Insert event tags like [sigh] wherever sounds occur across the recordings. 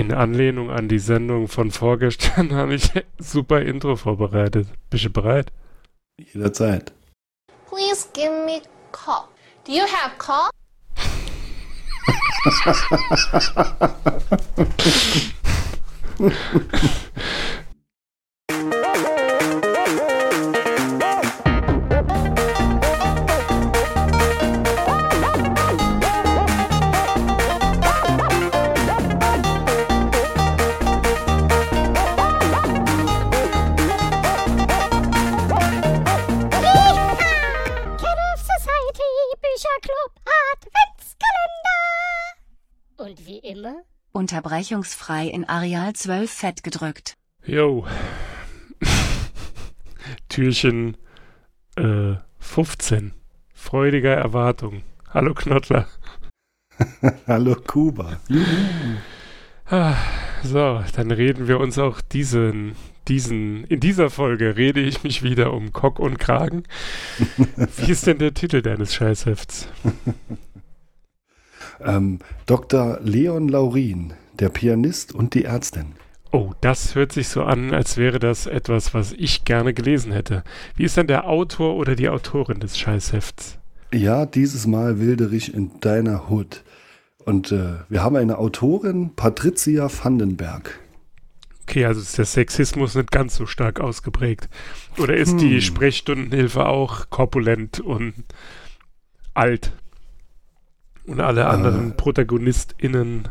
In Anlehnung an die Sendung von vorgestern [laughs] habe ich super Intro vorbereitet. Bist du bereit? Jederzeit. Please give me call. Do you have call? [laughs] Unterbrechungsfrei in Areal 12 fett gedrückt. Jo. Türchen äh, 15. Freudiger Erwartung. Hallo Knottler. [laughs] Hallo Kuba. Ah, so, dann reden wir uns auch diesen, diesen, in dieser Folge rede ich mich wieder um Kock und Kragen. [laughs] Wie ist denn der Titel deines Scheißhefts? [laughs] Ähm, Dr. Leon Laurin, der Pianist und die Ärztin. Oh, das hört sich so an, als wäre das etwas, was ich gerne gelesen hätte. Wie ist denn der Autor oder die Autorin des Scheißhefts? Ja, dieses Mal Wilderich in deiner Hut. Und äh, wir haben eine Autorin, Patricia Vandenberg. Okay, also ist der Sexismus nicht ganz so stark ausgeprägt. Oder ist die Hm. Sprechstundenhilfe auch korpulent und alt? Und alle anderen ProtagonistInnen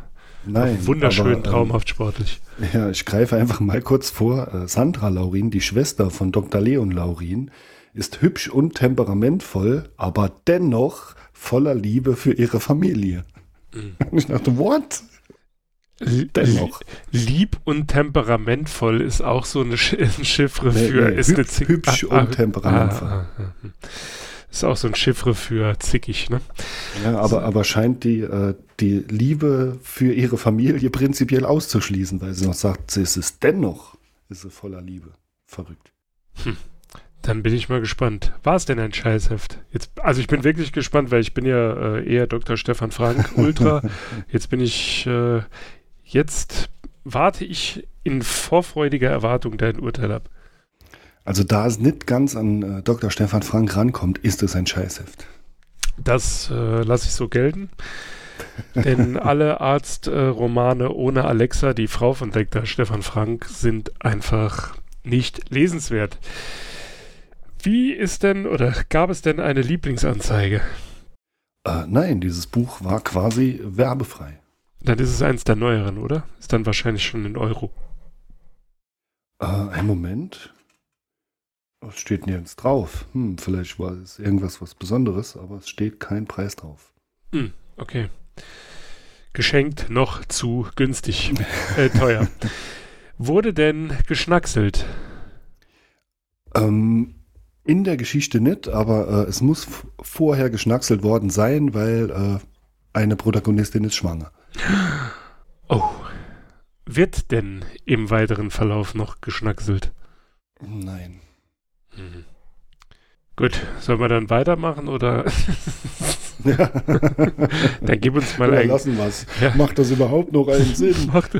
Nein, wunderschön, aber, ähm, traumhaft sportlich. Ja, ich greife einfach mal kurz vor. Äh, Sandra Laurin, die Schwester von Dr. Leon Laurin, ist hübsch und temperamentvoll, aber dennoch voller Liebe für ihre Familie. Mhm. Und [laughs] ich dachte, what? Dennoch. Lieb und temperamentvoll ist auch so eine Sch [laughs] ein Chiffre Nee, für nee, ist eine hüb- Zick- hübsch und temperamentvoll. ah, ah, hm. Ist auch so ein Chiffre für zickig, ne? Ja, aber, aber scheint die, äh, die Liebe für ihre Familie prinzipiell auszuschließen, weil sie noch sagt, sie ist es dennoch, ist sie voller Liebe. Verrückt. Dann bin ich mal gespannt. War es denn ein Scheißheft? Jetzt, also ich bin wirklich gespannt, weil ich bin ja äh, eher Dr. Stefan Frank, Ultra. [laughs] Jetzt bin ich, äh, jetzt warte ich in vorfreudiger Erwartung dein Urteil ab. Also da es nicht ganz an äh, Dr. Stefan Frank rankommt, ist es ein Scheißheft. Das äh, lasse ich so gelten. Denn [laughs] alle Arztromane ohne Alexa, die Frau von Dr. Stefan Frank, sind einfach nicht lesenswert. Wie ist denn oder gab es denn eine Lieblingsanzeige? Äh, nein, dieses Buch war quasi werbefrei. Dann ist es eins der neueren, oder? Ist dann wahrscheinlich schon in Euro. Äh, ein Moment. Es steht nirgends drauf. Hm, vielleicht war es irgendwas was Besonderes, aber es steht kein Preis drauf. Hm, okay. Geschenkt noch zu günstig. äh, teuer. [laughs] Wurde denn geschnackselt? Ähm, in der Geschichte nicht, aber äh, es muss vorher geschnackselt worden sein, weil äh, eine Protagonistin ist schwanger. [gasps] Oh. Wird denn im weiteren Verlauf noch geschnackselt? Nein. Mhm. Gut, sollen wir dann weitermachen oder Ja. [laughs] dann gib uns mal Oder ein lassen was. Ja. Macht das überhaupt noch einen Sinn? [laughs] Macht-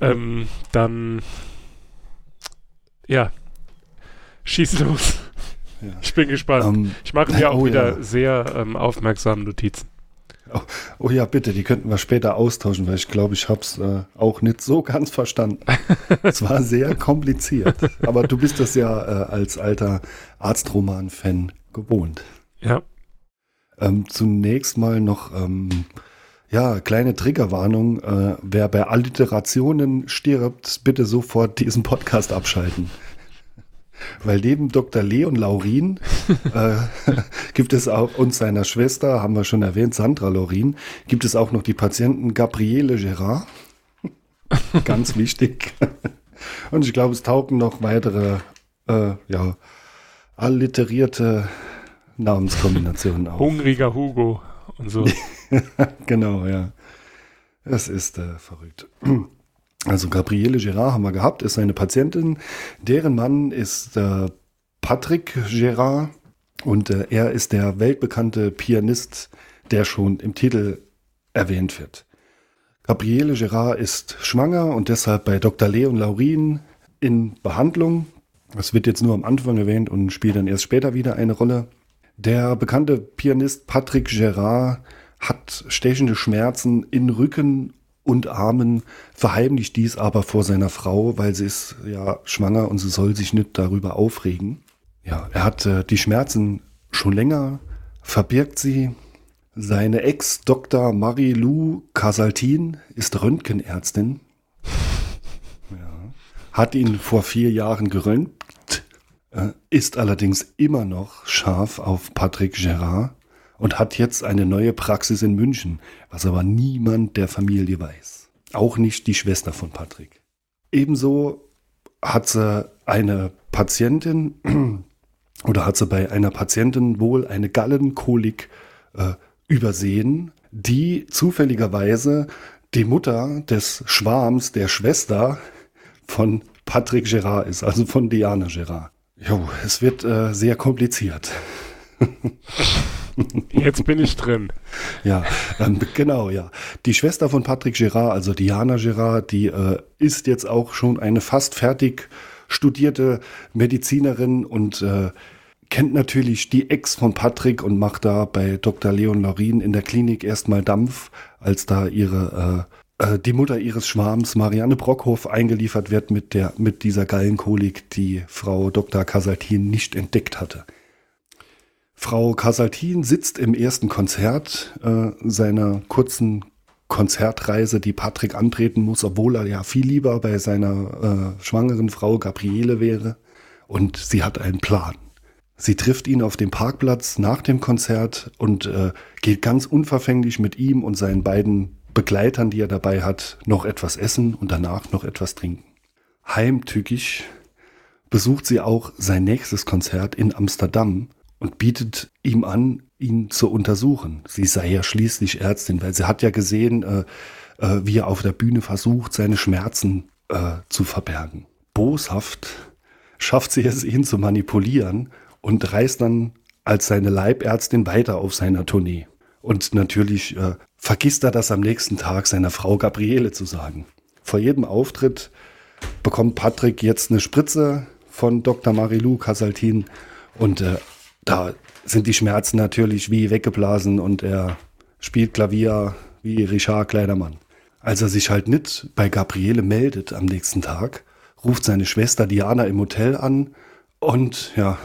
ähm, dann ja, schieß los. Ja. Ich bin gespannt. Ähm, ich mache mir auch oh wieder ja. sehr ähm, aufmerksame Notizen. Oh ja, bitte, die könnten wir später austauschen, weil ich glaube, ich habe es äh, auch nicht so ganz verstanden. es war sehr kompliziert. Aber du bist das ja äh, als alter Arztroman-Fan gewohnt. Ja, Ähm, zunächst mal noch, ähm, ja, kleine Triggerwarnung. Äh, wer bei Alliterationen stirbt, bitte sofort diesen Podcast abschalten. Weil neben Dr. Leon Laurin [laughs] äh, [laughs] gibt es auch und seiner Schwester, haben wir schon erwähnt, Sandra Laurin, gibt es auch noch die Patienten Gabriele Gerard. [laughs] Ganz wichtig. Und ich glaube, es taugen noch weitere, äh, ja, alliterierte Namenskombinationen auf. hungriger Hugo und so. Genau, ja. Es ist äh, verrückt. Also Gabriele Gerard haben wir gehabt, ist eine Patientin. Deren Mann ist äh, Patrick Gerard und äh, er ist der weltbekannte Pianist, der schon im Titel erwähnt wird. Gabriele Gerard ist schwanger und deshalb bei Dr. Leon Laurin in Behandlung. Das wird jetzt nur am Anfang erwähnt und spielt dann erst später wieder eine Rolle. Der bekannte Pianist Patrick Gerard hat stechende Schmerzen in Rücken und Armen, verheimlicht dies aber vor seiner Frau, weil sie ist ja schwanger und sie soll sich nicht darüber aufregen. Ja, er hat äh, die Schmerzen schon länger, verbirgt sie. Seine Ex Dr. Marie-Lou Casaltin ist Röntgenärztin. Ja. Hat ihn vor vier Jahren geröntgt, äh, ist allerdings immer noch scharf auf Patrick Gerard und hat jetzt eine neue Praxis in München, was aber niemand der Familie weiß. Auch nicht die Schwester von Patrick. Ebenso hat sie eine Patientin [clears throat] oder hat sie bei einer Patientin wohl eine Gallenkolik äh, übersehen, die zufälligerweise die Mutter des Schwarms der Schwester von Patrick Gerard ist, also von Diana Gerard. Jo, es wird äh, sehr kompliziert. [laughs] Jetzt bin ich drin. [laughs] Ja, ähm, genau, ja. Die Schwester von Patrick Gerard, also Diana Gerard, die äh, ist jetzt auch schon eine fast fertig studierte Medizinerin und äh, kennt natürlich die Ex von Patrick und macht da bei Dr. Leon Laurin in der Klinik erstmal Dampf, als da ihre äh, äh, die Mutter ihres Schwarms Marianne Brockhoff eingeliefert wird mit der mit dieser Gallenkolik, die Frau Dr. Casaltin nicht entdeckt hatte. Frau Casaltin sitzt im ersten Konzert äh, seiner kurzen Konzertreise, die Patrick antreten muss, obwohl er ja viel lieber bei seiner äh, schwangeren Frau Gabriele wäre. Und sie hat einen Plan. Sie trifft ihn auf dem Parkplatz nach dem Konzert und äh, geht ganz unverfänglich mit ihm und seinen beiden Begleitern, die er dabei hat, noch etwas essen und danach noch etwas trinken. Heimtückisch besucht sie auch sein nächstes Konzert in Amsterdam und bietet ihm an, ihn zu untersuchen. Sie sei ja schließlich Ärztin, weil sie hat ja gesehen, äh, äh, wie er auf der Bühne versucht, seine Schmerzen äh, zu verbergen. Boshaft schafft sie es, ihn zu manipulieren und reist dann als seine Leibärztin weiter auf seiner Tournee. Und natürlich äh, vergisst er das am nächsten Tag seiner Frau Gabriele zu sagen. Vor jedem Auftritt bekommt Patrick jetzt eine Spritze von Dr. Marilou Casaltin und äh, da sind die Schmerzen natürlich wie weggeblasen und er spielt Klavier wie Richard Kleidermann. Als er sich halt nicht bei Gabriele meldet am nächsten Tag, ruft seine Schwester Diana im Hotel an und ja,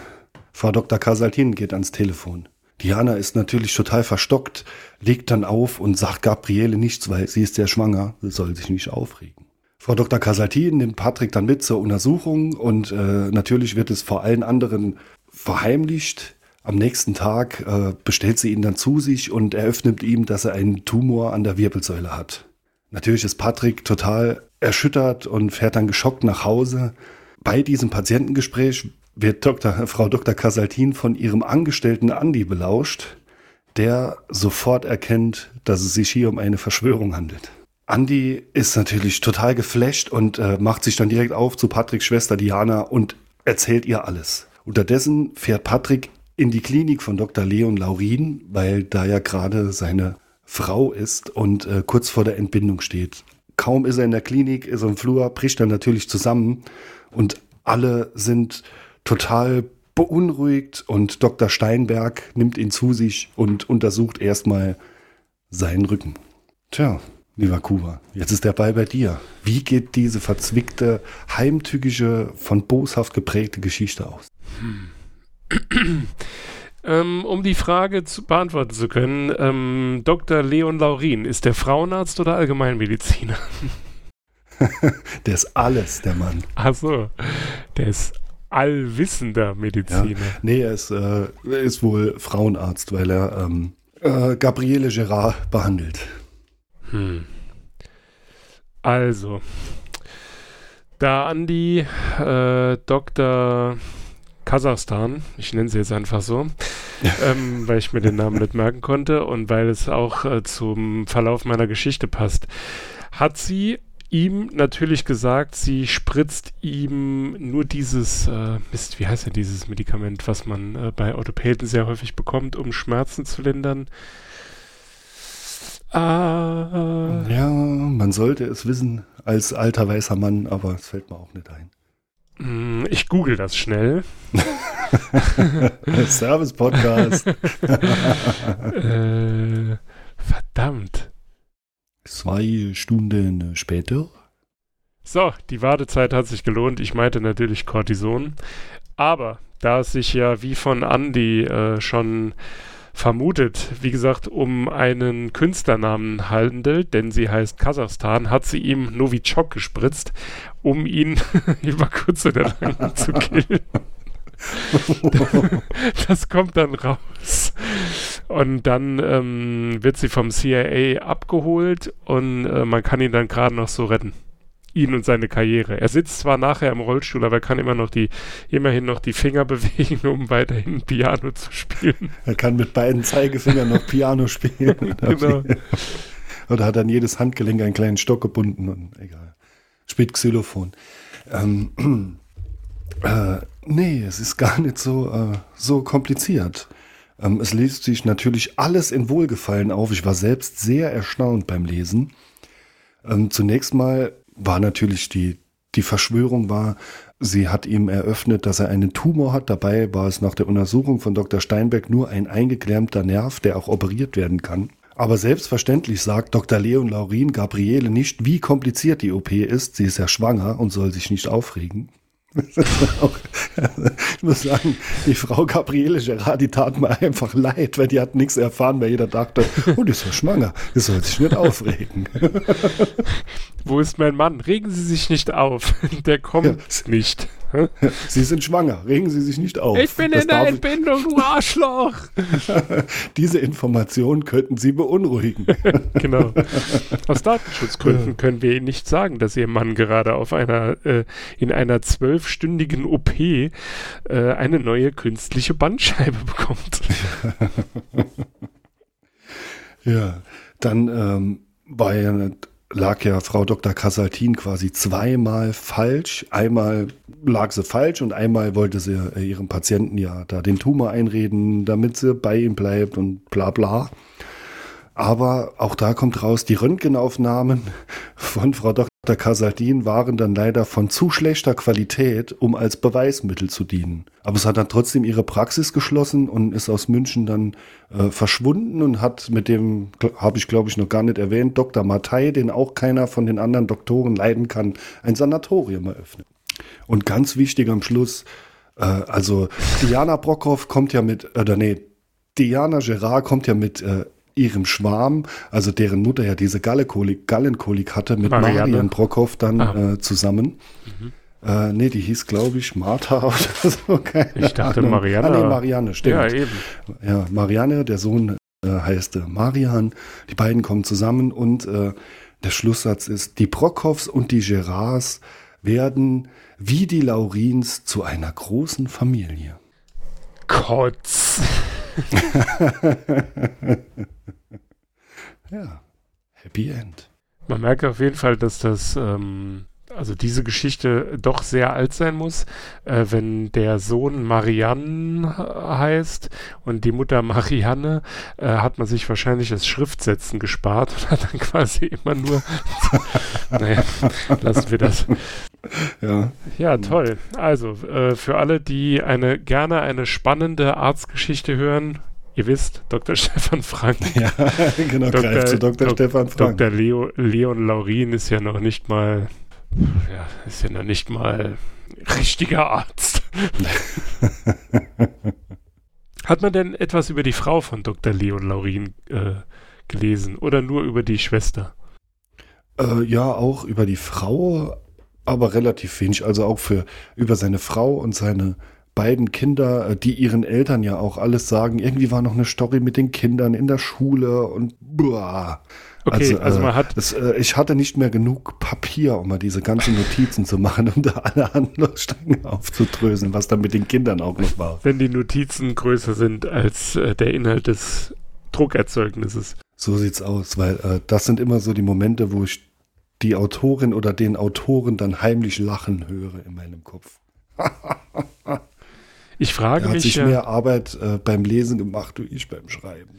Frau Dr. Casaltin geht ans Telefon. Diana ist natürlich total verstockt, legt dann auf und sagt Gabriele nichts, weil sie ist sehr schwanger, sie soll sich nicht aufregen. Frau Dr. Casaltin nimmt Patrick dann mit zur Untersuchung und äh, natürlich wird es vor allen anderen verheimlicht. Am nächsten Tag äh, bestellt sie ihn dann zu sich und eröffnet ihm, dass er einen Tumor an der Wirbelsäule hat. Natürlich ist Patrick total erschüttert und fährt dann geschockt nach Hause. Bei diesem Patientengespräch wird Dr., [laughs] Frau Dr. Casaltin von ihrem Angestellten Andi belauscht, der sofort erkennt, dass es sich hier um eine Verschwörung handelt. Andi ist natürlich total geflasht und äh, macht sich dann direkt auf zu Patricks Schwester Diana und erzählt ihr alles. Unterdessen fährt Patrick in die Klinik von Dr. Leon Laurin, weil da ja gerade seine Frau ist und äh, kurz vor der Entbindung steht. Kaum ist er in der Klinik, ist im Flur, bricht er natürlich zusammen und alle sind total beunruhigt und Dr. Steinberg nimmt ihn zu sich und untersucht erstmal seinen Rücken. Tja, lieber Kuba, jetzt ist der Ball bei dir. Wie geht diese verzwickte, heimtückische, von boshaft geprägte Geschichte aus? Hm. ähm, um die Frage zu beantworten zu können, ähm, Dr. Leon Laurin, ist der Frauenarzt oder Allgemeinmediziner? [laughs] der ist alles, der Mann. Ach so, der ist allwissender Mediziner. Ja. Nee, er ist, äh, er ist wohl Frauenarzt, weil er ähm, äh, Gabriele Gerard behandelt. Hm. Also, da Andi äh, Dr. Kasachstan, ich nenne sie jetzt einfach so, [laughs] ähm, weil ich mir den Namen nicht merken konnte und weil es auch äh, zum Verlauf meiner Geschichte passt, hat sie ihm natürlich gesagt, sie spritzt ihm nur dieses, äh, Mist, wie heißt denn dieses Medikament, was man äh, bei Orthopäden sehr häufig bekommt, um Schmerzen zu lindern. Ah, Ja, man sollte es wissen als alter weißer Mann, aber es fällt mir auch nicht ein. Mh, ich google das schnell. [laughs] Service-Podcast. [laughs] äh, verdammt. Zwei Stunden später. So, die Wartezeit hat sich gelohnt. Ich meinte natürlich Cortison. Aber da es sich ja wie von Andy äh, schon vermutet, wie gesagt, um einen Künstlernamen handelt, denn sie heißt Kasachstan, hat sie ihm Novichok gespritzt, um ihn [laughs] über kurz oder lang zu killen. [laughs] das kommt dann raus. Und dann ähm, wird sie vom CIA abgeholt und äh, man kann ihn dann gerade noch so retten. Ihn und seine Karriere. Er sitzt zwar nachher im Rollstuhl, aber er kann immer noch die, immerhin noch die Finger [laughs] bewegen, um weiterhin Piano zu spielen. Er kann mit beiden Zeigefingern noch Piano [laughs] spielen. Genau. Oder hat an jedes Handgelenk einen kleinen Stock gebunden und egal. Spielt Xylophon. Ähm, [clears throat] äh, nee, es ist gar nicht so, äh, so kompliziert. Ähm, es liest sich natürlich alles in Wohlgefallen auf. Ich war selbst sehr erstaunt beim Lesen. Ähm, zunächst mal war natürlich die, die Verschwörung war, sie hat ihm eröffnet, dass er einen Tumor hat. Dabei war es nach der Untersuchung von Dr. Steinberg nur ein eingeklemmter Nerv, der auch operiert werden kann. Aber selbstverständlich sagt Dr. Leon Laurin Gabriele nicht, wie kompliziert die OP ist. Sie ist ja schwanger und soll sich nicht aufregen. [laughs] ich muss sagen, die Frau Gabriele Gerard, die tat mir einfach leid, weil die hat nichts erfahren, weil jeder dachte, oh, die ist ja schwanger, die soll sich nicht aufregen. Wo ist mein Mann? Regen Sie sich nicht auf. Der kommt nicht. Hä? Sie sind schwanger, regen Sie sich nicht auf. Ich bin Das in der Entbindung, du Arschloch. [laughs] Diese Informationen könnten Sie beunruhigen. [laughs] Genau. Aus Datenschutzgründen können wir Ihnen nicht sagen, dass Ihr Mann gerade auf einer, äh, in einer zwölfstündigen OP äh, eine neue künstliche Bandscheibe bekommt. [laughs] Ja, dann ähm, ja, lag ja Frau Dr. Kasaltin quasi zweimal falsch. Einmal lag sie falsch und einmal wollte sie äh, ihrem Patienten ja da den Tumor einreden, damit sie bei ihm bleibt und bla bla. Aber auch da kommt raus, die Röntgenaufnahmen [laughs] von Frau Dr. Kasaltin waren dann leider von zu schlechter Qualität, um als Beweismittel zu dienen. Aber es hat dann trotzdem ihre Praxis geschlossen und ist aus München dann äh, verschwunden und hat mit dem, habe ich glaube ich noch gar nicht erwähnt, Dr. Mattei, den auch keiner von den anderen Doktoren leiden kann, ein Sanatorium eröffnet. Und ganz wichtig am Schluss, äh, also Diana Brockhoff kommt ja mit, oder nee, Diana Gerard kommt ja mit äh, ihrem Schwarm, also deren Mutter ja diese Gallenkolik, Gallenkolik hatte, mit Marianne. Marian Brockhoff dann Ah. äh, zusammen. Äh, nee, die hieß, glaube ich, Martha [laughs] oder so. Keine Ich dachte Ahnung. Marianne. Ah, nee, Marianne, stimmt. Ja, eben. Ja, Marianne, der Sohn äh, heißt äh, Marian. Die beiden kommen zusammen und äh, der Schlusssatz ist, die Brockhoffs und die Gerards werden wie die Laurins zu einer großen Familie. Kotz. [laughs] Happy End. Man merkt auf jeden Fall, dass das, ähm, also diese Geschichte doch sehr alt sein muss, äh, wenn der Sohn Marianne heißt und die Mutter [laughs] Marianne, äh, hat man sich wahrscheinlich das Schriftsetzen gespart und hat dann quasi immer nur, [laughs] naja, lassen wir das. Ja, Ja, toll. Also, äh, für alle, die eine gerne eine spannende Arztgeschichte hören, ihr wisst, Dr. [laughs] Stefan Frank. ja genau, Dr. greift zu Dr. Dok- Stefan Frank. Dr. Leo, Leon Laurin ist ja noch nicht mal, ja, ist ja noch nicht mal richtiger Arzt. [laughs] Hat man denn etwas über die Frau von Dr. Leon Laurin äh, gelesen oder nur über die Schwester? Äh, ja, auch über die Frau, aber relativ wenig. Also auch für über seine Frau und seine beiden Kinder, äh, die ihren Eltern ja auch alles sagen. Irgendwie war noch eine Story mit den Kindern in der Schule und boah. Okay, also man hat- Es, äh, ich hatte nicht mehr genug Papier, um mal diese ganzen Notizen zu machen, um da alle Handlungsstränge aufzudröseln, was dann mit den Kindern auch noch war. Wenn die Notizen größer sind als äh, der Inhalt des Druckerzeugnisses. So sieht's aus, weil äh, das sind immer so die Momente, wo ich die Autorin oder den Autoren dann heimlich lachen höre in meinem Kopf. [laughs] Ich frage Er hat mich sich mehr Arbeit äh, beim Lesen gemacht, wie ich beim Schreiben.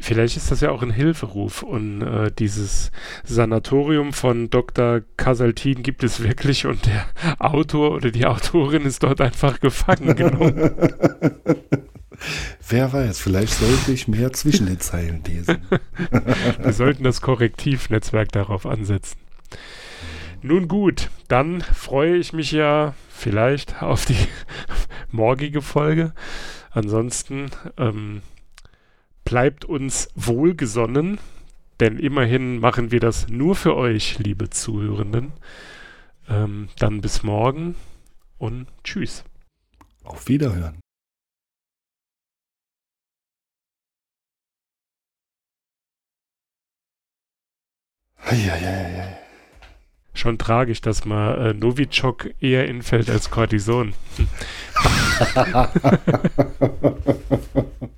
vielleicht ist das ja auch ein Hilferuf und äh, dieses Sanatorium von Dr. Casaltin gibt es wirklich und der Autor oder die Autorin ist dort einfach gefangen genommen. [laughs] Wer weiß, vielleicht sollte ich mehr zwischen den Zeilen lesen. [laughs] Wir sollten das Korrektivnetzwerk darauf ansetzen. Nun gut, dann freue ich mich ja vielleicht [laughs] auf die morgige Folge. Ansonsten ähm, bleibt uns wohlgesonnen, denn immerhin machen wir das nur für euch, liebe Zuhörenden. Ähm, dann bis morgen und tschüss. Auf Wiederhören. Eieieiei. Schon tragisch, dass mal äh, Novichok eher infällt als Cortison. [laughs] [laughs]